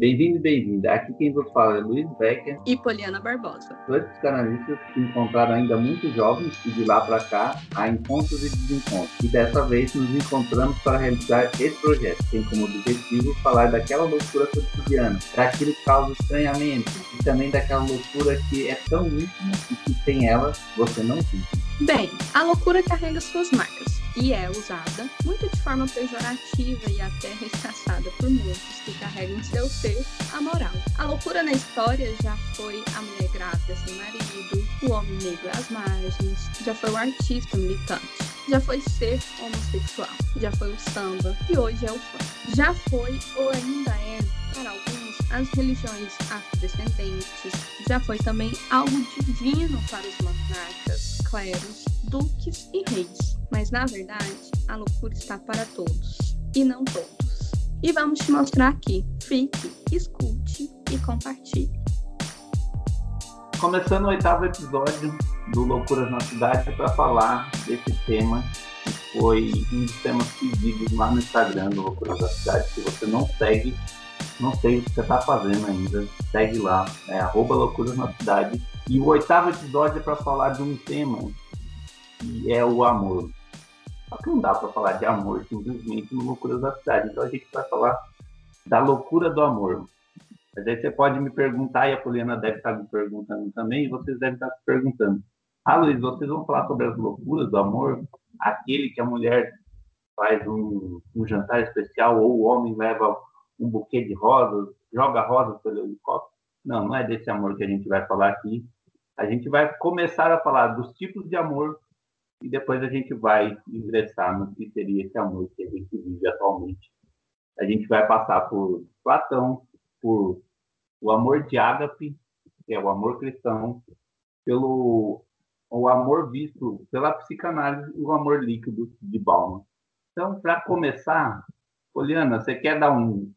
Bem-vindo e bem-vinda. Aqui quem vos fala é Luiz Becker e Poliana Barbosa. Dois psicanalistas que encontraram ainda muito jovens e de lá para cá há encontros e desencontros. E dessa vez nos encontramos para realizar esse projeto. Tem como objetivo falar daquela loucura cotidiana, daquilo que causa estranhamento e também daquela loucura que é tão íntima e que sem ela você não vive. Bem, a loucura carrega suas marcas e é usada muito de forma pejorativa e até rechaçada por muitos que carregam em seu ser a moral. A loucura na história já foi a mulher grávida sem marido, o homem negro às margens, já foi o artista militante, já foi ser homossexual, já foi o samba e hoje é o funk. Já foi ou ainda é, para alguns, as religiões afrodescendentes, já foi também algo divino para os monarcas, cleros, duques e reis. Mas na verdade, a loucura está para todos e não todos. E vamos te mostrar aqui. Fique, escute e compartilhe. Começando o oitavo episódio do Loucuras na Cidade para falar desse tema que foi um dos temas pedidos lá no Instagram do Loucuras da Cidade. Se você não segue, não sei o que você está fazendo ainda, segue lá, é arroba Loucuras na Cidade. E o oitavo episódio é para falar de um tema que é o amor. Só que não dá para falar de amor simplesmente no Loucuras da Cidade. Então a gente vai falar da loucura do amor. Mas aí você pode me perguntar, e a Poliana deve estar me perguntando também, e vocês devem estar se perguntando. Ah, Luiz, vocês vão falar sobre as loucuras do amor? Aquele que a mulher faz um, um jantar especial, ou o homem leva um buquê de rosas, joga rosas pelo helicóptero? Não, não é desse amor que a gente vai falar aqui. A gente vai começar a falar dos tipos de amor e depois a gente vai ingressar no que seria esse amor que a gente vive atualmente. A gente vai passar por Platão, por o amor de ágape, que é o amor cristão, pelo o amor visto pela psicanálise o amor líquido de Bauman. Então, para começar, Poliana, você quer dar um,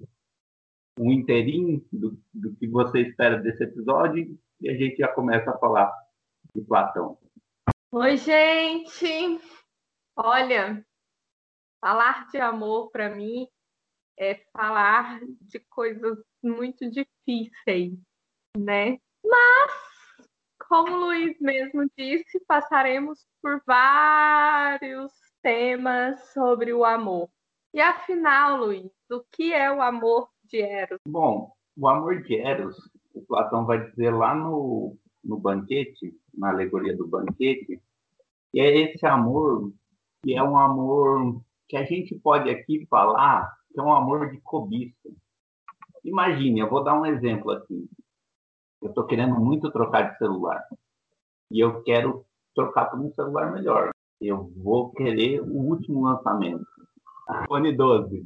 um inteirinho do, do que você espera desse episódio e a gente já começa a falar de Platão. Oi, gente! Olha, falar de amor para mim é falar de coisas muito difíceis, né? Mas, como o Luiz mesmo disse, passaremos por vários temas sobre o amor. E afinal, Luiz, o que é o amor de Eros? Bom, o amor de Eros, o Platão vai dizer lá no no banquete, na alegoria do banquete, é esse amor que é um amor que a gente pode aqui falar que é um amor de cobiça. Imagine, eu vou dar um exemplo aqui. Eu estou querendo muito trocar de celular e eu quero trocar por um celular melhor. Eu vou querer o último lançamento, iPhone 12.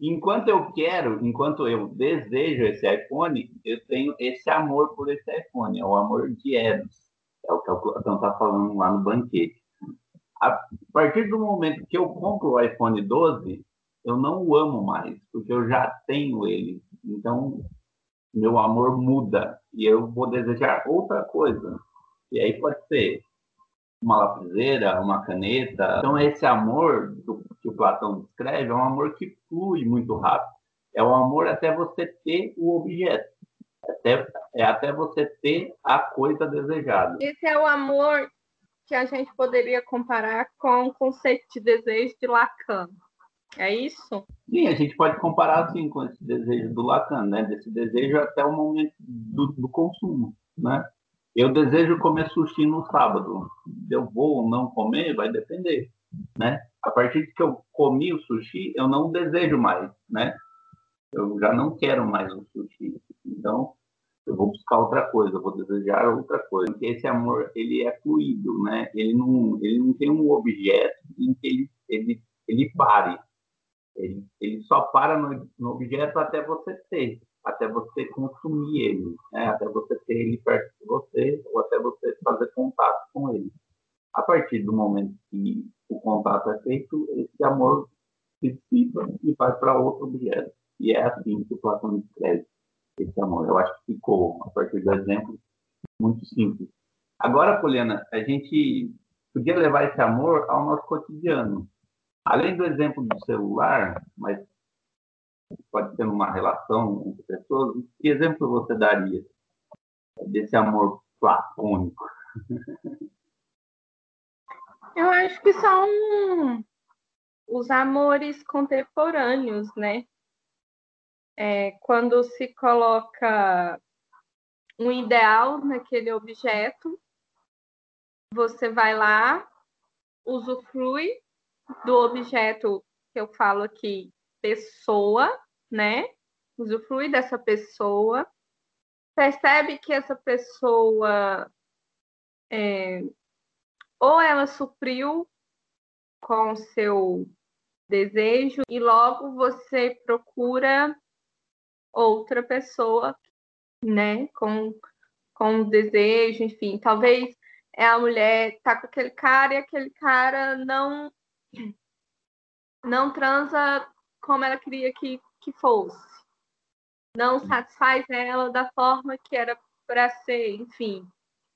Enquanto eu quero, enquanto eu desejo esse iPhone, eu tenho esse amor por esse iPhone, é o amor de Eros. É o que o Platão está falando lá no banquete. A partir do momento que eu compro o iPhone 12, eu não o amo mais, porque eu já tenho ele. Então, meu amor muda e eu vou desejar outra coisa. E aí pode ser uma lapiseira, uma caneta. Então, esse amor que o Platão descreve é um amor que flui muito rápido. É o amor até você ter o objeto. Até, é até você ter a coisa desejada. Esse é o amor que a gente poderia comparar com o conceito de desejo de Lacan. É isso? Sim, a gente pode comparar assim com esse desejo do Lacan, né? Desse desejo até o momento do, do consumo, né? Eu desejo comer sushi no sábado. Eu vou ou não comer, vai depender, né? A partir de que eu comi o sushi, eu não desejo mais, né? Eu já não quero mais o sushi. Então, eu vou buscar outra coisa, eu vou desejar outra coisa. Porque esse amor, ele é fluido, né? Ele não, ele não tem um objeto em que ele, ele, ele pare. Ele, ele só para no, no objeto até você ter até você consumir ele, né? até você ter ele perto de você, ou até você fazer contato com ele. A partir do momento que contato é feito, esse amor se dissipa e vai para outro objeto. E é assim que o Platão descreve esse amor. Eu acho que ficou, a partir do exemplo, muito simples. Agora, Poliana, a gente podia levar esse amor ao nosso cotidiano. Além do exemplo do celular, mas pode ser numa relação entre pessoas, que exemplo você daria desse amor platônico? Eu acho que são os amores contemporâneos, né? É, quando se coloca um ideal naquele objeto, você vai lá, usufrui do objeto que eu falo aqui, pessoa, né? Usufrui dessa pessoa, percebe que essa pessoa é, ou ela supriu com o seu desejo e logo você procura outra pessoa, né, com com desejo, enfim, talvez é a mulher tá com aquele cara e aquele cara não não transa como ela queria que, que fosse. Não satisfaz ela da forma que era para ser, enfim.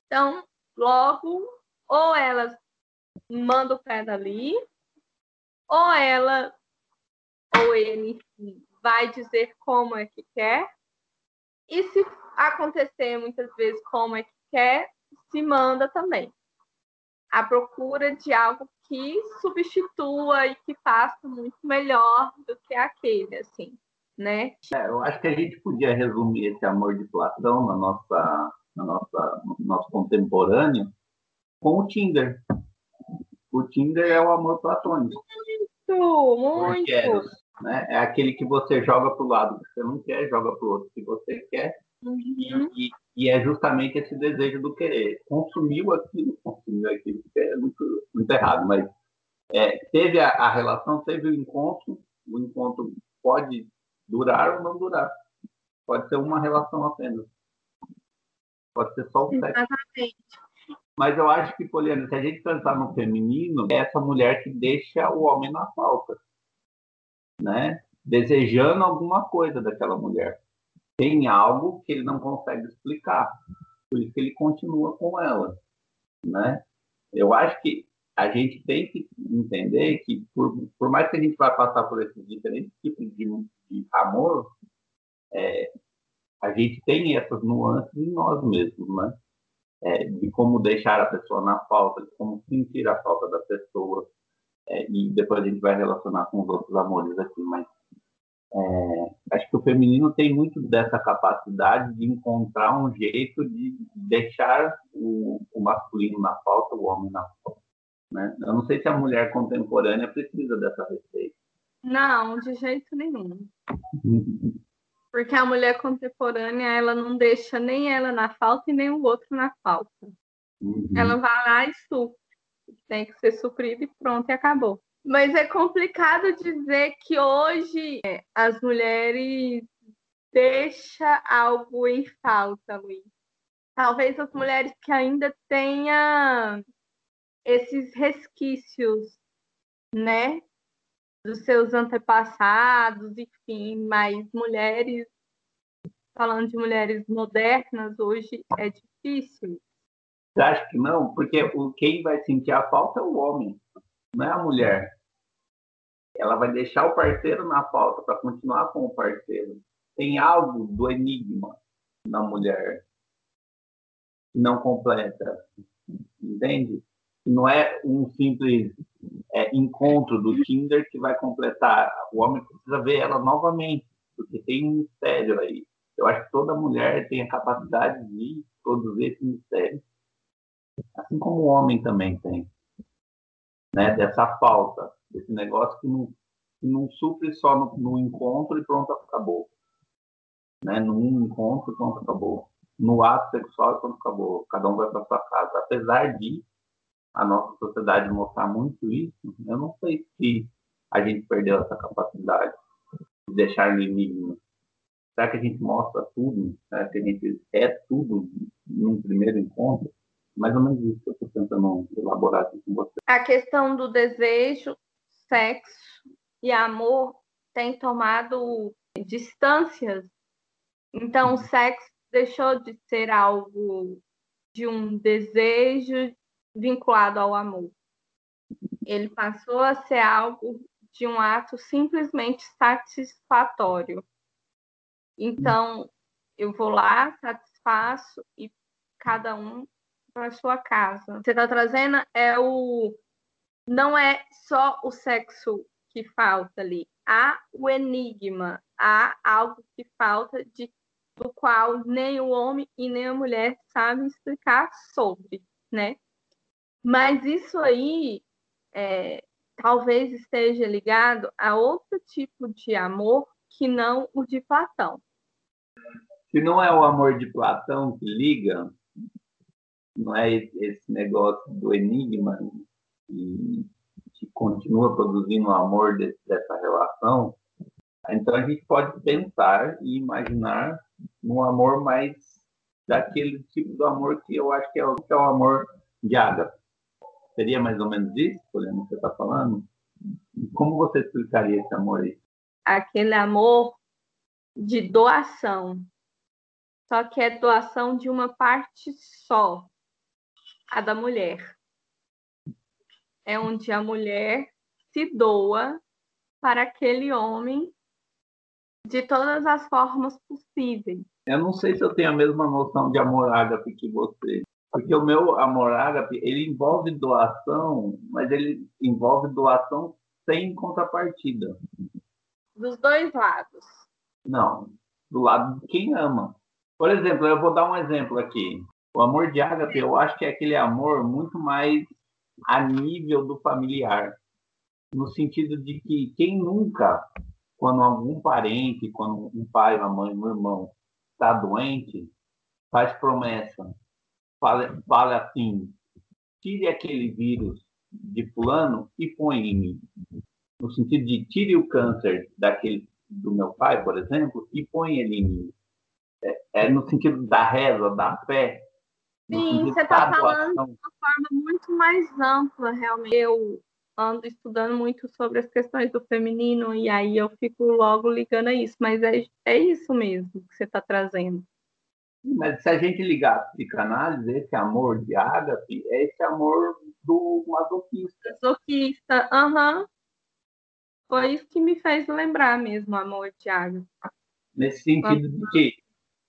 Então, logo, ou ela manda o pé dali, ou ela, ou ele, vai dizer como é que quer. E se acontecer muitas vezes como é que quer, se manda também. A procura de algo que substitua e que faça muito melhor do que aquele, assim, né? É, eu acho que a gente podia resumir esse amor de Platão na nossa, na nossa, no nosso contemporâneo com o Tinder. O Tinder é o amor platônico. Muito, muito. Eros, né? É aquele que você joga para o lado que você não quer, joga para o outro que você quer. Uhum. E, e, é justamente esse desejo do querer. Consumiu aquilo, consumiu aquilo, que é muito, muito errado, mas é, teve a, a, relação, teve o encontro, o encontro pode durar ou não durar. Pode ser uma relação apenas. Pode ser só o sexo. Exatamente. Mas eu acho que, Poliana, se a gente pensar no feminino, é essa mulher que deixa o homem na falta, né? Desejando alguma coisa daquela mulher. Tem algo que ele não consegue explicar, por isso que ele continua com ela, né? Eu acho que a gente tem que entender que, por, por mais que a gente vá passar por esses diferentes tipos de, de amor, é, a gente tem essas nuances em nós mesmos, né? É, de como deixar a pessoa na falta, de como sentir a falta da pessoa. É, e depois a gente vai relacionar com os outros amores aqui, mas é, acho que o feminino tem muito dessa capacidade de encontrar um jeito de deixar o, o masculino na falta, o homem na falta. Né? Eu não sei se a mulher contemporânea precisa dessa receita. Não, de jeito nenhum. Porque a mulher contemporânea, ela não deixa nem ela na falta e nem o outro na falta. Uhum. Ela vai lá e supre. Tem que ser suprido e pronto, e acabou. Mas é complicado dizer que hoje é, as mulheres deixam algo em falta, Luiz. Talvez as mulheres que ainda tenham esses resquícios, né? Dos seus antepassados, enfim, mas mulheres, falando de mulheres modernas, hoje é difícil. Você acha que não? Porque o, quem vai sentir a falta é o homem, não é a mulher. Ela vai deixar o parceiro na falta para continuar com o parceiro. Tem algo do enigma na mulher que não completa, entende? não é um simples é, encontro do Tinder que vai completar. O homem precisa ver ela novamente, porque tem um mistério aí. Eu acho que toda mulher tem a capacidade de produzir esse mistério. Assim como o homem também tem. Né? Dessa falta, desse negócio que não, que não supre só no, no encontro e pronto, acabou. Né? Num encontro e pronto, acabou. No ato sexual e pronto, acabou. Cada um vai para sua casa. Apesar de a nossa sociedade mostrar muito isso, eu não sei se a gente perdeu essa capacidade de deixar no enigma. Será que a gente mostra tudo? Será que a gente é tudo num primeiro encontro? Mais ou menos isso que eu estou tentando elaborar aqui com você. A questão do desejo, sexo e amor tem tomado distâncias. Então, o sexo deixou de ser algo de um desejo vinculado ao amor. Ele passou a ser algo de um ato simplesmente satisfatório. Então, eu vou lá, satisfaço e cada um para sua casa. Você está trazendo é o não é só o sexo que falta ali, há o enigma, há algo que falta de do qual nem o homem e nem a mulher sabem explicar sobre, né? Mas isso aí é, talvez esteja ligado a outro tipo de amor que não o de Platão. Se não é o amor de Platão que liga, não é esse negócio do enigma que, que continua produzindo o amor desse, dessa relação, então a gente pode pensar e imaginar um amor mais daquele tipo do amor que eu acho que é o, que é o amor de ágape. Seria mais ou menos isso, Poliana, que você está falando? Como você explicaria esse amor aí? Aquele amor de doação. Só que é doação de uma parte só, a da mulher. É onde a mulher se doa para aquele homem de todas as formas possíveis. Eu não sei se eu tenho a mesma noção de amor ágape que você. Porque o meu amor ágape, ele envolve doação, mas ele envolve doação sem contrapartida. Dos dois lados. Não, do lado de quem ama. Por exemplo, eu vou dar um exemplo aqui. O amor de ágape, eu acho que é aquele amor muito mais a nível do familiar. No sentido de que quem nunca quando algum parente, quando um pai, uma mãe, um irmão está doente, faz promessa, fala, fala assim, tire aquele vírus de fulano e põe em mim. No sentido de tire o câncer daquele do meu pai, por exemplo, e põe ele em mim. É, é no sentido da reza, da fé. Sim, você está falando de uma forma muito mais ampla, realmente. Eu ando estudando muito sobre as questões do feminino e aí eu fico logo ligando a isso, mas é, é isso mesmo que você está trazendo. Mas se a gente ligar a psicanálise, esse amor de ágape é esse amor do masoquista. Masoquista, aham. Uhum. Foi isso que me fez lembrar mesmo o amor de ágape. Nesse sentido de que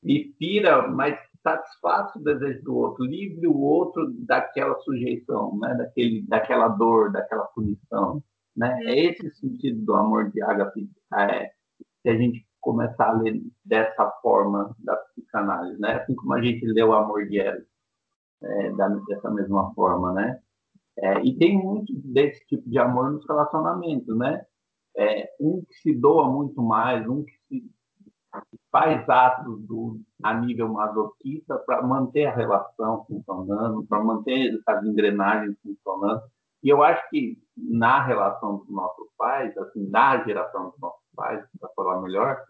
me pira, mas satisfaça o desejo do outro, livre o outro daquela sujeição, né? Daquele, daquela dor, daquela punição, né? É esse o sentido do amor de Agape, é, se a gente começar a ler dessa forma da psicanálise, né? Assim como a gente lê o amor de Eros, é, dessa mesma forma, né? É, e tem muito desse tipo de amor nos relacionamentos, né? É, um que se doa muito mais, um que se faz atos do, a nível masoquista para manter a relação funcionando, para manter as engrenagens funcionando. E eu acho que na relação dos nossos pais, assim, na geração dos nossos pais, para falar melhor,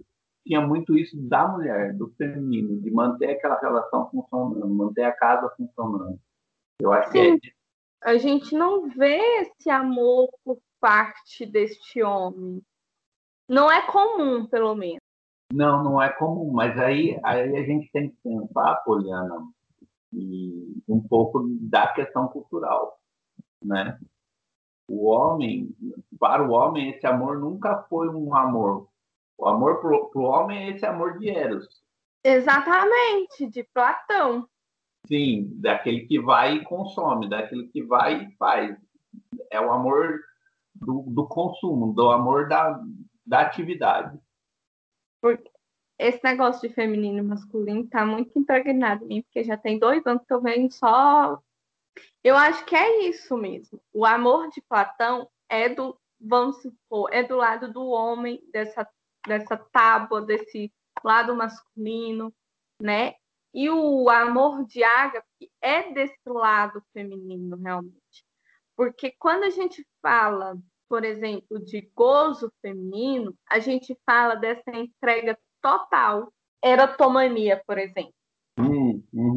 tinha muito isso da mulher, do feminino, de manter aquela relação funcionando, manter a casa funcionando. Eu acho Sim. que é... a gente não vê esse amor por parte deste homem. Não é comum, pelo menos. Não, não é comum, mas aí, aí a gente tem que pensar, Poliana, e um pouco da questão cultural, né? O homem, para o homem, esse amor nunca foi um amor. O amor para o homem é esse amor de Eros. Exatamente, de Platão. Sim, daquele que vai e consome, daquele que vai e faz. É o amor do, do consumo, do amor da, da atividade. Porque esse negócio de feminino e masculino tá muito impregnado em mim, porque já tem dois anos que eu venho só. Eu acho que é isso mesmo. O amor de Platão é do, vamos supor, é do lado do homem, dessa, dessa tábua, desse lado masculino, né? E o amor de Ágape é desse lado feminino, realmente. Porque quando a gente fala por exemplo, de gozo feminino, a gente fala dessa entrega total, erotomania, por exemplo. Uhum, uhum.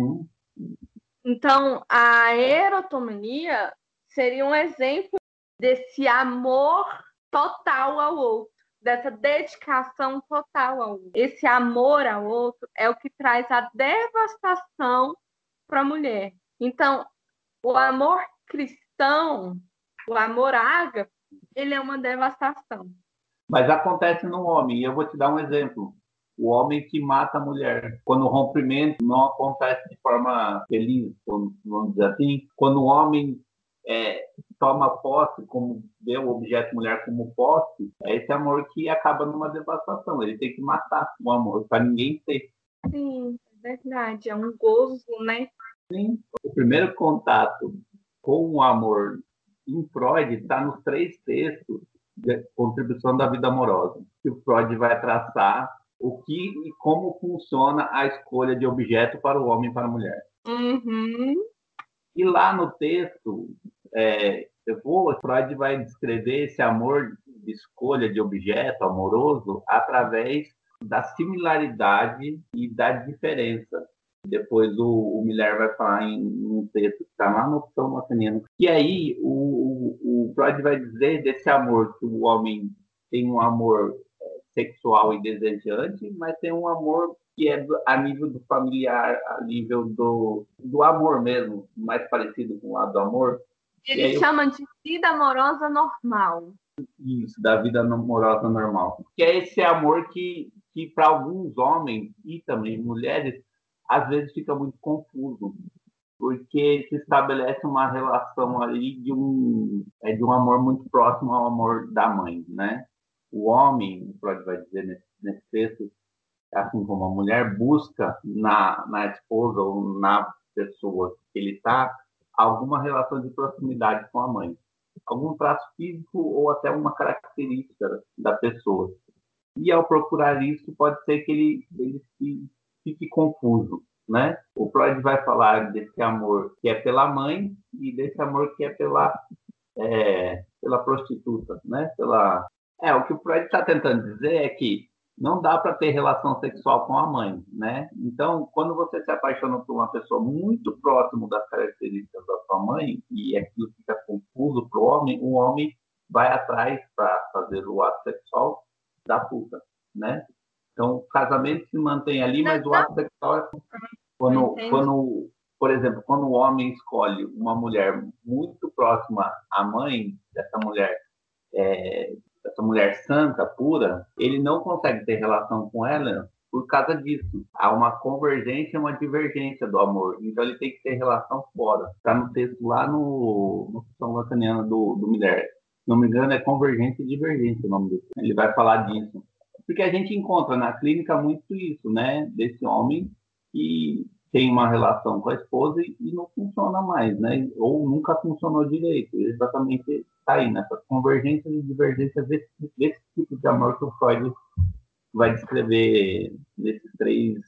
Então, a erotomania seria um exemplo desse amor total ao outro, dessa dedicação total ao outro. Esse amor ao outro é o que traz a devastação para a mulher. Então, o amor cristão, o amor ágape, ele é uma devastação. Mas acontece no homem, e eu vou te dar um exemplo. O homem que mata a mulher. Quando o rompimento não acontece de forma feliz, vamos dizer assim, quando o homem é, toma posse, como vê o objeto mulher como posse, é esse amor que acaba numa devastação. Ele tem que matar o amor para ninguém ter. Sim, é verdade. É um gozo, né? Sim. O primeiro contato com o amor em Freud está nos três textos de contribuição da vida amorosa, que o Freud vai traçar o que e como funciona a escolha de objeto para o homem e para a mulher. Uhum. E lá no texto, é, eu vou, Freud vai descrever esse amor de escolha de objeto amoroso através da similaridade e da diferença. Depois o, o Miller vai falar em um texto que está lá no opção Maceniano. E aí o, o, o Freud vai dizer desse amor que o homem tem um amor sexual e desejante, mas tem um amor que é a nível do familiar, a nível do, do amor mesmo, mais parecido com o lado do amor. Ele aí, chama de vida amorosa normal. Isso, da vida amorosa normal. Que é esse amor que, que para alguns homens e também mulheres, às vezes fica muito confuso. Porque se estabelece uma relação ali de um, é de um amor muito próximo ao amor da mãe, né? O homem, o Freud vai dizer nesse, nesse texto, assim como a mulher, busca na, na esposa ou na pessoa que ele está alguma relação de proximidade com a mãe, algum traço físico ou até uma característica da pessoa. E ao procurar isso, pode ser que ele, ele se, fique confuso, né? O Freud vai falar desse amor que é pela mãe e desse amor que é pela é, pela prostituta, né? Pela é, o que o Freud está tentando dizer é que não dá para ter relação sexual com a mãe, né? Então, quando você se apaixona por uma pessoa muito próximo das características da sua mãe e aquilo fica confuso para o homem, o homem vai atrás para fazer o ato sexual da puta, né? Então, o casamento se mantém ali, mas o ato sexual é quando, quando, por exemplo, quando o homem escolhe uma mulher muito próxima à mãe dessa mulher é, essa mulher santa, pura, ele não consegue ter relação com ela por causa disso. Há uma convergência e uma divergência do amor. Então ele tem que ter relação fora. Está no texto lá no, no São Lacaniano do, do Miller. Se não me engano, é convergência e divergência o nome dele. Ele vai falar disso. Porque a gente encontra na clínica muito isso, né? Desse homem que tem uma relação com a esposa e, não funciona mais, né? Ou nunca funcionou direito. Exatamente está aí, nessas convergências e divergências desse, desse tipo de amor que o Freud vai descrever nesses três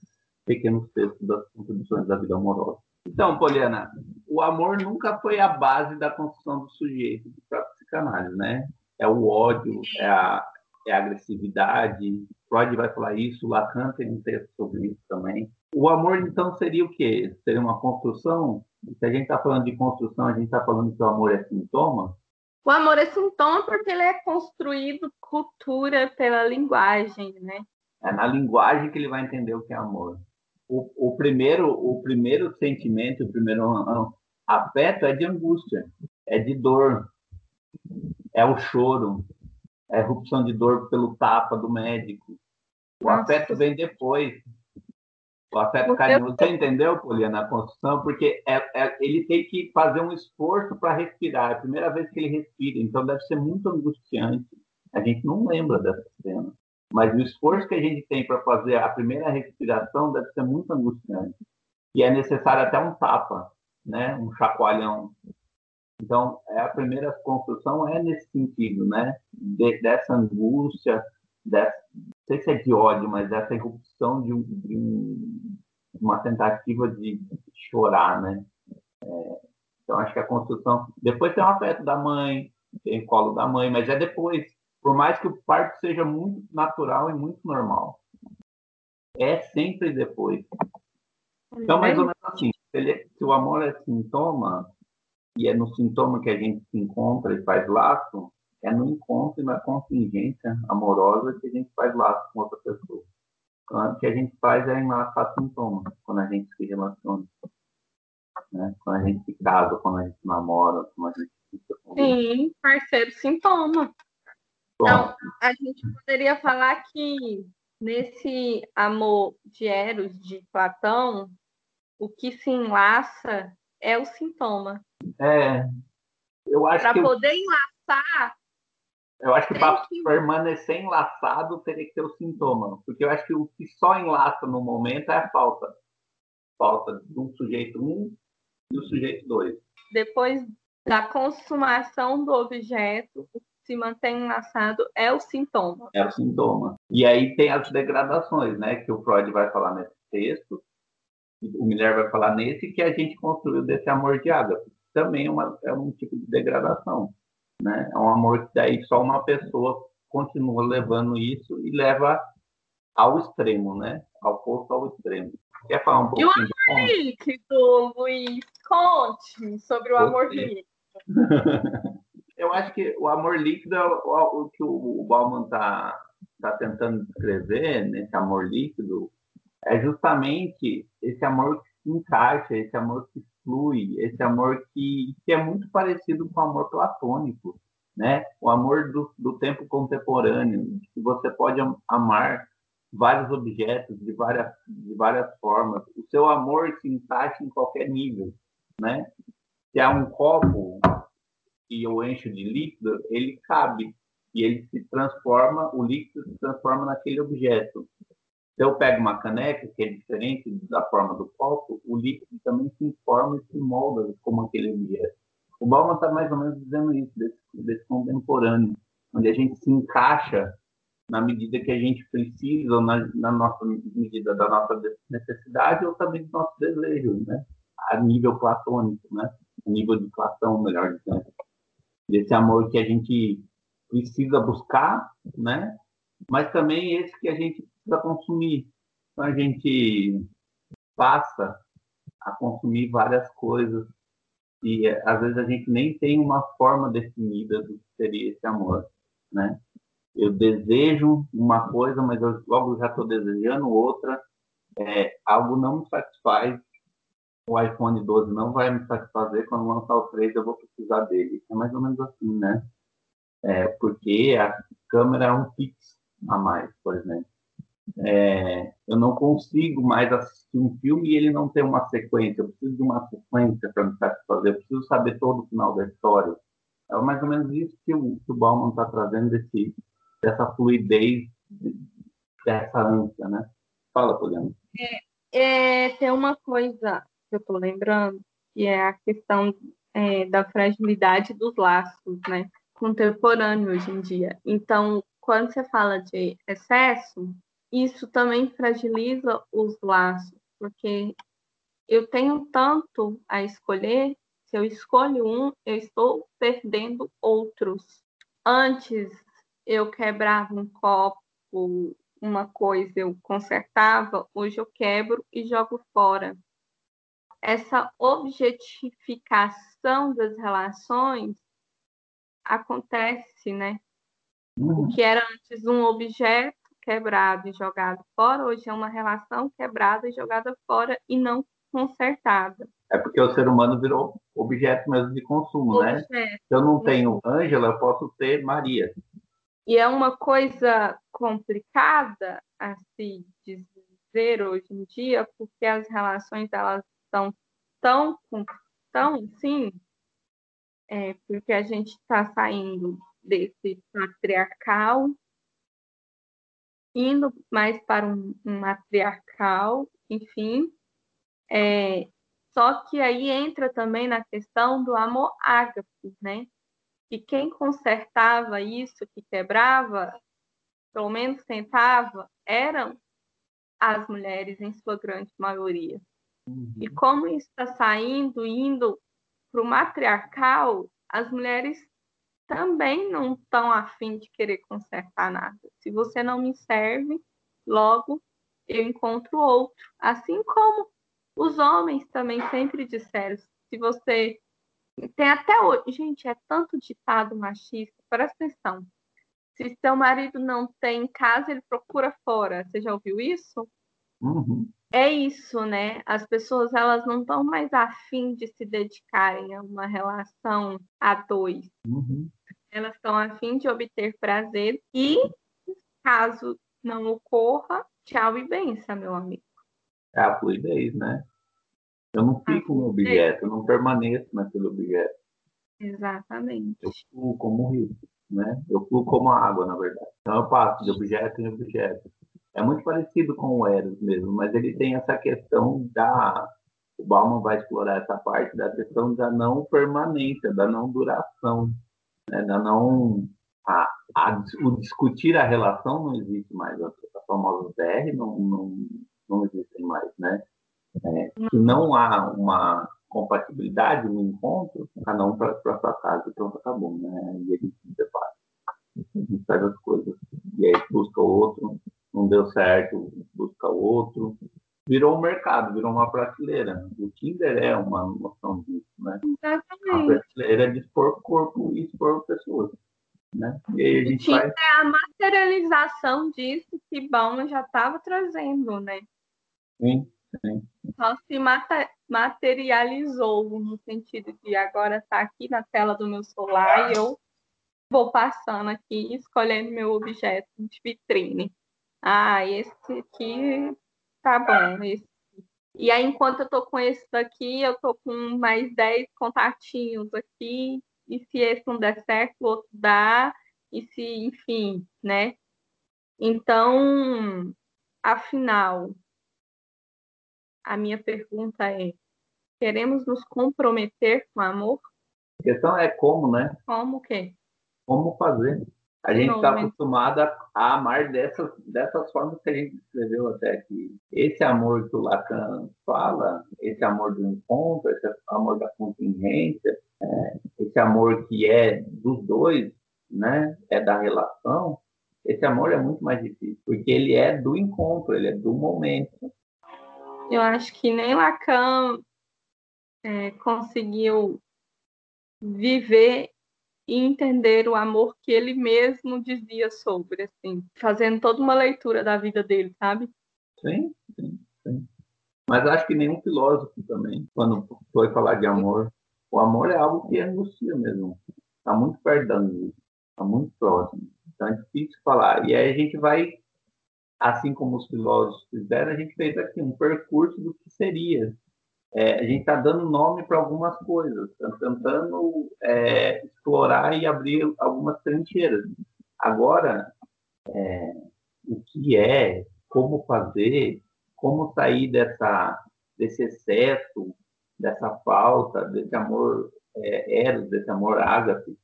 pequenos textos das contribuições da vida amorosa. Então, Poliana, o amor nunca foi a base da construção do sujeito para psicanálise, né? É o ódio, é a, é a agressividade. Freud vai falar isso, Lacan tem um texto sobre isso também. O amor, então, seria o quê? Seria uma construção? Se a gente está falando de construção, a gente está falando que o amor é sintoma? O amor é sintoma porque ele é construído cultura pela linguagem, né? É na linguagem que ele vai entender o que é amor. O, o primeiro, o primeiro sentimento, o primeiro afeto é de angústia, é de dor, é o choro, é a erupção de dor pelo tapa do médico. O Nossa. afeto vem depois. O afeto carinhoso. Você entendeu, Poliana, a construção? Porque é, é, ele tem que fazer um esforço para respirar. É a primeira vez que ele respira, então deve ser muito angustiante. A gente não lembra dessa cena. Mas o esforço que a gente tem para fazer a primeira respiração deve ser muito angustiante. E é necessário até um tapa, né? um chacoalhão. Então, é a primeira construção é nesse sentido, né? De, dessa angústia, dessa, sei se é de ódio, mas dessa irrupção de, um, de um, uma tentativa de, chorar, né? É, então, acho que a construção. Depois tem o afeto da mãe, tem o colo da mãe, mas é depois. Por mais que o parto seja muito natural e muito normal, é sempre depois. Então, mais ou menos assim, se o amor é sintoma, e é no sintoma que a gente se encontra e faz laço, é no encontro e na contingência amorosa que a gente faz laço com outra pessoa. Então, o que a gente faz é enlaçar sintomas quando a gente se relaciona. Né? Quando a gente se casa, quando a gente namora, quando a gente fica com Sim, parceiro sintoma. Bom. Então, a gente poderia falar que Nesse amor de Eros de Platão, o que se enlaça é o sintoma. É, eu acho Para que poder enlaçar, eu acho que tem para permanecer enlaçado teria que ter o sintoma, porque eu acho que o que só enlaça no momento é a falta, falta de um sujeito 1 um e o sujeito 2. depois da consumação do objeto, o que se mantém enlaçado é o sintoma. É o sintoma. E aí tem as degradações, né? Que o Freud vai falar nesse texto, o Miller vai falar nesse, que a gente construiu desse amor de água. Também é, uma, é um tipo de degradação, né? É um amor que daí só uma pessoa continua levando isso e leva ao extremo, né? Ao posto ao extremo. Quer falar um E o pouquinho ponto? Líquido, Luiz, conte sobre o amor Você. líquido. Eu acho que o amor líquido é o, o que o, o Bauman está tá tentando descrever nesse amor líquido, é justamente esse amor que encaixa, esse amor que flui, esse amor que, que é muito parecido com o amor platônico, né? O amor do, do tempo contemporâneo, que você pode am- amar vários objetos de várias, de várias formas. O seu amor se encaixa em qualquer nível, né? Se há um copo que eu encho de líquido, ele cabe e ele se transforma, o líquido se transforma naquele objeto. Se eu pego uma caneca, que é diferente da forma do copo, o líquido também se forma e se molda como aquele objeto. O Bauman está mais ou menos dizendo isso, desse, desse contemporâneo, onde a gente se encaixa na medida que a gente precisa, na, na nossa medida da nossa necessidade, ou também do nosso desejo, né? A nível platônico, né? A nível de Platão, melhor dizendo desse amor que a gente precisa buscar, né? Mas também esse que a gente precisa consumir. Então a gente passa a consumir várias coisas e eh, às vezes a gente nem tem uma forma definida do que seria esse amor, né? Eu desejo uma coisa, mas eu logo já estou desejando outra. É, algo não me satisfaz. O iPhone 12 não vai me satisfazer. Quando lançar o 3, eu vou precisar dele. É mais ou menos assim, né? É, porque a câmera é um pix a mais, por exemplo. É, eu não consigo mais assistir um filme e ele não tem uma sequência. Eu preciso de uma sequência para me satisfazer. Eu preciso saber todo o final da história. É mais ou menos isso que o, que o Bauman está trazendo desse, dessa fluidez, dessa ânsia, né? Fala, Poliana. É, tem uma coisa que eu estou lembrando, que é a questão é, da fragilidade dos laços, né? Contemporâneo hoje em dia. Então, quando você fala de excesso, isso também fragiliza os laços, porque eu tenho tanto a escolher, se eu escolho um, eu estou perdendo outros. Antes, eu quebrava um copo, uma coisa eu consertava, hoje eu quebro e jogo fora. Essa objetificação das relações acontece, né? Uhum. O que era antes um objeto quebrado e jogado fora, hoje é uma relação quebrada e jogada fora e não consertada. É porque o ser humano virou objeto mesmo de consumo, né? Objeto. Se eu não tenho Ângela, eu posso ter Maria. E é uma coisa complicada a se dizer hoje em dia, porque as relações elas estão tão, tão assim, é, porque a gente está saindo desse patriarcal, indo mais para um, um matriarcal, enfim. É, só que aí entra também na questão do amor ágape, né? E quem consertava isso, que quebrava, pelo menos tentava, eram as mulheres, em sua grande maioria. Uhum. E como está saindo, indo para o matriarcal, as mulheres também não estão afim de querer consertar nada. Se você não me serve, logo eu encontro outro. Assim como os homens também sempre disseram, se você tem até hoje, gente, é tanto ditado machista, presta atenção. Se seu marido não tem em casa, ele procura fora. Você já ouviu isso? Uhum. É isso, né? As pessoas elas não estão mais afim de se dedicarem a uma relação a dois. Uhum. Elas estão afim de obter prazer e, caso não ocorra, tchau e benção, meu amigo. É a fluidez, né? Eu não fico no objeto, eu não permaneço naquele objeto. Exatamente. Eu fluo como um rio, né? Eu fluo como a água, na verdade. Então eu passo de objeto em objeto. É muito parecido com o Eros mesmo, mas ele tem essa questão da... O Bauman vai explorar essa parte da questão da não permanência, da não duração, né? da não... A, a, o discutir a relação não existe mais. As famosas DR não, não, não existem mais, né? É, se não há uma compatibilidade no encontro, cada um para sua casa e pronto, acabou, né? E a gente se separa. A gente faz as coisas. E aí busca outro, não deu certo, busca outro. Virou um mercado, virou uma prateleira. O Tinder é uma noção disso, né? Exatamente. Prateleira é de expor corpo e expor pessoas. Né? E aí a gente faz... é a materialização disso que Bauman já estava trazendo, né? Sim, sim. Só se mata materializou no sentido de agora está aqui na tela do meu celular e eu vou passando aqui escolhendo meu objeto de vitrine. Ah, esse aqui tá bom. Esse. E aí, enquanto eu tô com esse daqui, eu tô com mais 10 contatinhos aqui. E se esse não der certo, o outro dá. E se, enfim, né? Então, afinal, a minha pergunta é: queremos nos comprometer com amor? A questão é como, né? Como o quê? Como fazer? A gente está acostumada a amar dessas, dessas formas que a gente escreveu até aqui. Esse amor que o Lacan fala, esse amor do encontro, esse amor da contingência, é, esse amor que é dos dois, né? É da relação. Esse amor é muito mais difícil, porque ele é do encontro, ele é do momento. Eu acho que nem Lacan é, conseguiu viver e entender o amor que ele mesmo dizia sobre, assim, fazendo toda uma leitura da vida dele, sabe? Sim, sim, sim. Mas acho que nenhum filósofo também, quando foi falar de amor, o amor é algo que angustia mesmo. Está muito perto da está muito próximo. Então é difícil falar. E aí a gente vai, assim como os filósofos fizeram, a gente fez aqui um percurso do que seria é, a gente está dando nome para algumas coisas, tá tentando é, explorar e abrir algumas trincheiras. Agora, é, o que é, como fazer, como sair dessa, desse excesso, dessa falta, desse amor é, eros, desse amor ágape,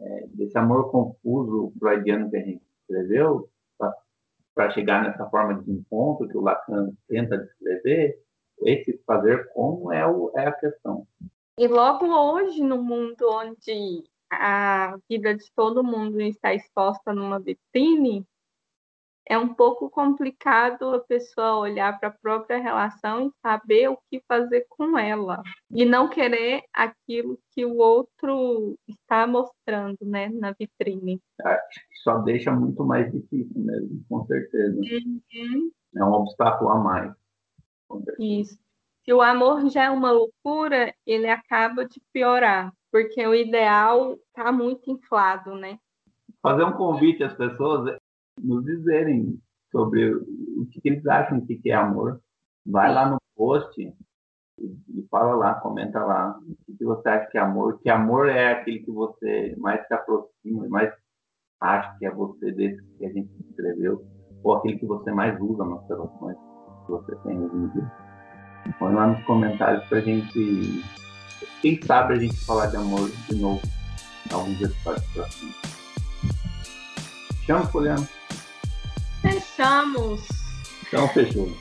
é, desse amor confuso freudiano que a gente escreveu, para chegar nessa forma de encontro que o Lacan tenta descrever, esse fazer como é, o, é a questão. E logo hoje, no mundo onde a vida de todo mundo está exposta numa vitrine, é um pouco complicado a pessoa olhar para a própria relação e saber o que fazer com ela e não querer aquilo que o outro está mostrando, né, na vitrine. Acho que só deixa muito mais difícil mesmo, com certeza. Uhum. É um obstáculo a mais. Isso. Se o amor já é uma loucura, ele acaba de piorar, porque o ideal está muito inflado, né? Fazer um convite às pessoas, nos dizerem sobre o que eles acham que é amor. Vai lá no post e fala lá, comenta lá o que você acha que é amor. Que amor é aquele que você mais se aproxima, mais acha que é você desse que a gente escreveu, ou aquele que você mais usa nas relações que você tem hoje em dia. Põe lá nos comentários pra gente. Quem sabe a gente falar de amor de novo em alguns episódios próximos. Chama, Poliano. Fechamos. Então, fechou.